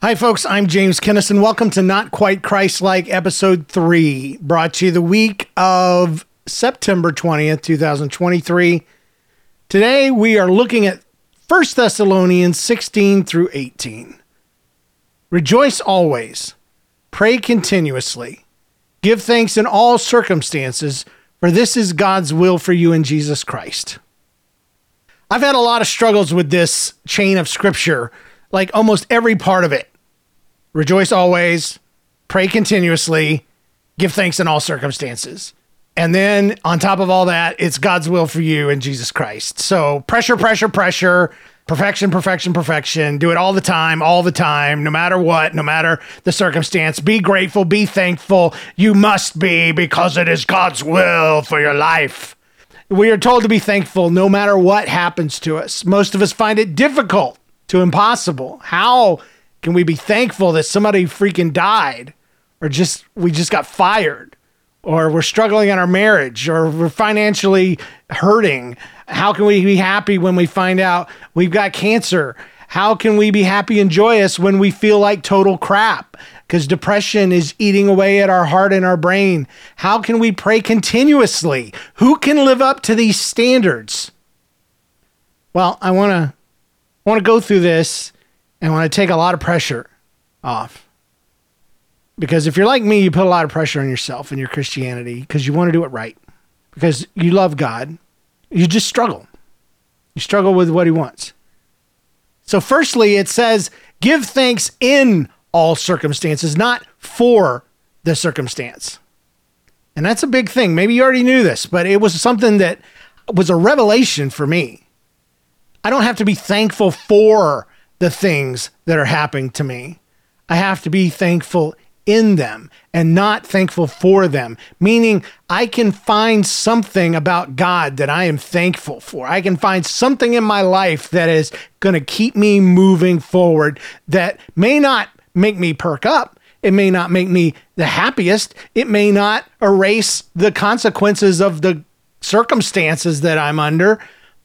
Hi, folks. I'm James Kennison. Welcome to Not Quite Christ Like, episode three, brought to you the week of September 20th, 2023. Today, we are looking at 1 Thessalonians 16 through 18. Rejoice always, pray continuously, give thanks in all circumstances, for this is God's will for you in Jesus Christ. I've had a lot of struggles with this chain of scripture like almost every part of it. Rejoice always, pray continuously, give thanks in all circumstances. And then on top of all that, it's God's will for you in Jesus Christ. So pressure, pressure, pressure, perfection, perfection, perfection. Do it all the time, all the time, no matter what, no matter the circumstance. Be grateful, be thankful. You must be because it is God's will for your life. We are told to be thankful no matter what happens to us. Most of us find it difficult to impossible. How can we be thankful that somebody freaking died or just we just got fired or we're struggling in our marriage or we're financially hurting? How can we be happy when we find out we've got cancer? How can we be happy and joyous when we feel like total crap? Because depression is eating away at our heart and our brain. How can we pray continuously? Who can live up to these standards? Well, I want to Want to go through this and want to take a lot of pressure off. Because if you're like me, you put a lot of pressure on yourself and your Christianity because you want to do it right. Because you love God. You just struggle. You struggle with what he wants. So, firstly, it says, give thanks in all circumstances, not for the circumstance. And that's a big thing. Maybe you already knew this, but it was something that was a revelation for me. I don't have to be thankful for the things that are happening to me. I have to be thankful in them and not thankful for them, meaning I can find something about God that I am thankful for. I can find something in my life that is going to keep me moving forward that may not make me perk up. It may not make me the happiest. It may not erase the consequences of the circumstances that I'm under,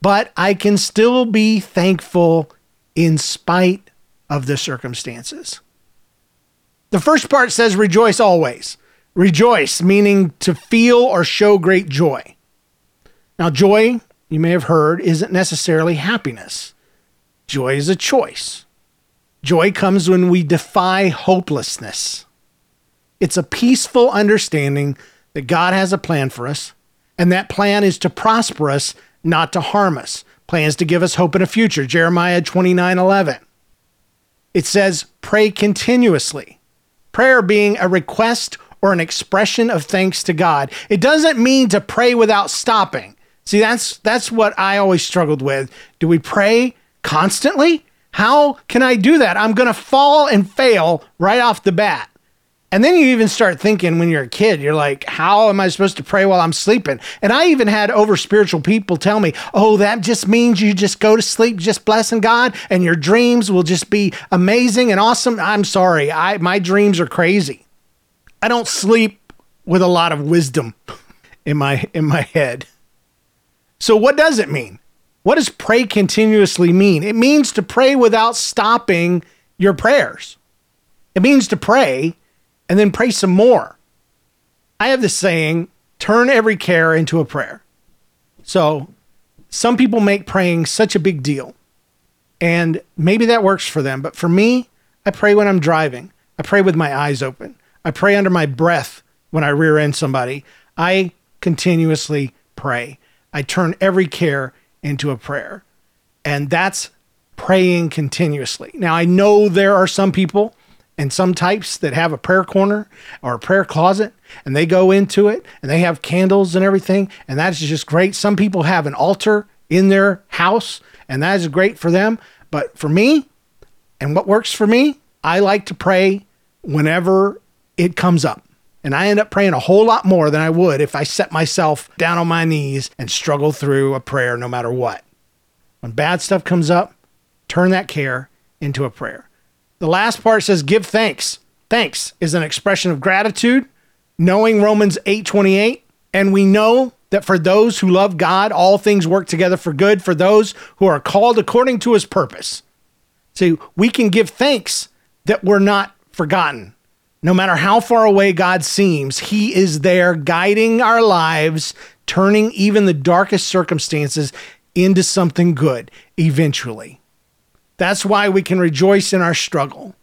but I can still be thankful in spite of the circumstances. The first part says, rejoice always. Rejoice, meaning to feel or show great joy. Now, joy, you may have heard, isn't necessarily happiness. Joy is a choice. Joy comes when we defy hopelessness. It's a peaceful understanding that God has a plan for us, and that plan is to prosper us not to harm us, plans to give us hope in a future. Jeremiah 29 11. It says, pray continuously. Prayer being a request or an expression of thanks to God. It doesn't mean to pray without stopping. See, that's that's what I always struggled with. Do we pray constantly? How can I do that? I'm going to fall and fail right off the bat. And then you even start thinking when you're a kid, you're like, how am I supposed to pray while I'm sleeping? And I even had over spiritual people tell me, oh, that just means you just go to sleep just blessing God and your dreams will just be amazing and awesome. I'm sorry. I my dreams are crazy. I don't sleep with a lot of wisdom in my in my head. So what does it mean? What does pray continuously mean? It means to pray without stopping your prayers. It means to pray and then pray some more. I have this saying turn every care into a prayer. So some people make praying such a big deal. And maybe that works for them. But for me, I pray when I'm driving. I pray with my eyes open. I pray under my breath when I rear end somebody. I continuously pray. I turn every care into a prayer. And that's praying continuously. Now, I know there are some people and some types that have a prayer corner or a prayer closet and they go into it and they have candles and everything and that's just great. Some people have an altar in their house and that is great for them. But for me and what works for me i like to pray whenever it comes up. And i end up praying a whole lot more than i would if i set myself down on my knees and struggle through a prayer no matter what. When bad stuff comes up turn that care into a prayer the last part says give thanks. Thanks is an expression of gratitude, knowing Romans 8:28, and we know that for those who love God, all things work together for good for those who are called according to his purpose. See, we can give thanks that we're not forgotten. No matter how far away God seems, He is there guiding our lives, turning even the darkest circumstances into something good eventually. That's why we can rejoice in our struggle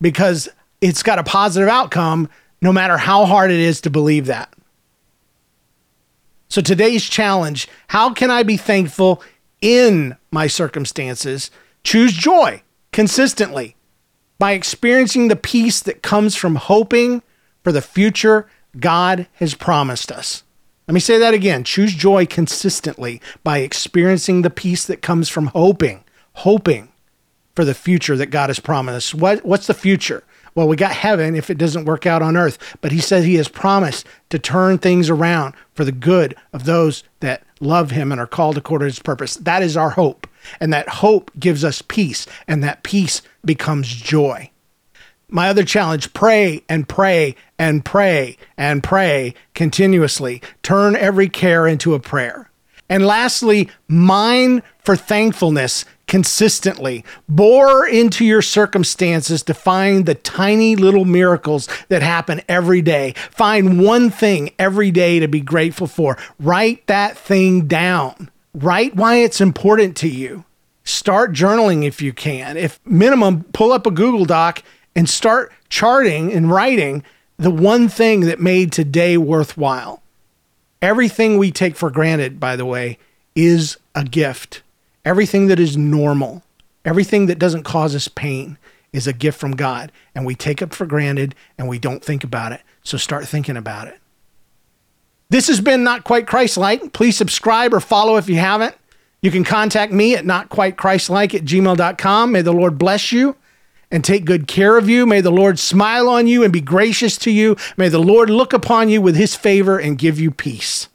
because it's got a positive outcome no matter how hard it is to believe that. So today's challenge how can I be thankful in my circumstances? Choose joy consistently by experiencing the peace that comes from hoping for the future God has promised us. Let me say that again. Choose joy consistently by experiencing the peace that comes from hoping, hoping for the future that God has promised. What, what's the future? Well, we got heaven if it doesn't work out on earth, but he said he has promised to turn things around for the good of those that love him and are called according to his purpose. That is our hope. And that hope gives us peace, and that peace becomes joy. My other challenge pray and pray and pray and pray continuously. Turn every care into a prayer. And lastly, mine for thankfulness consistently. Bore into your circumstances to find the tiny little miracles that happen every day. Find one thing every day to be grateful for. Write that thing down. Write why it's important to you. Start journaling if you can. If minimum, pull up a Google Doc and start charting and writing the one thing that made today worthwhile. Everything we take for granted, by the way, is a gift. Everything that is normal, everything that doesn't cause us pain is a gift from God. And we take it for granted and we don't think about it. So start thinking about it. This has been Not Quite Christ Like. Please subscribe or follow if you haven't. You can contact me at notquitechristlike at gmail.com. May the Lord bless you and take good care of you. May the Lord smile on you and be gracious to you. May the Lord look upon you with his favor and give you peace.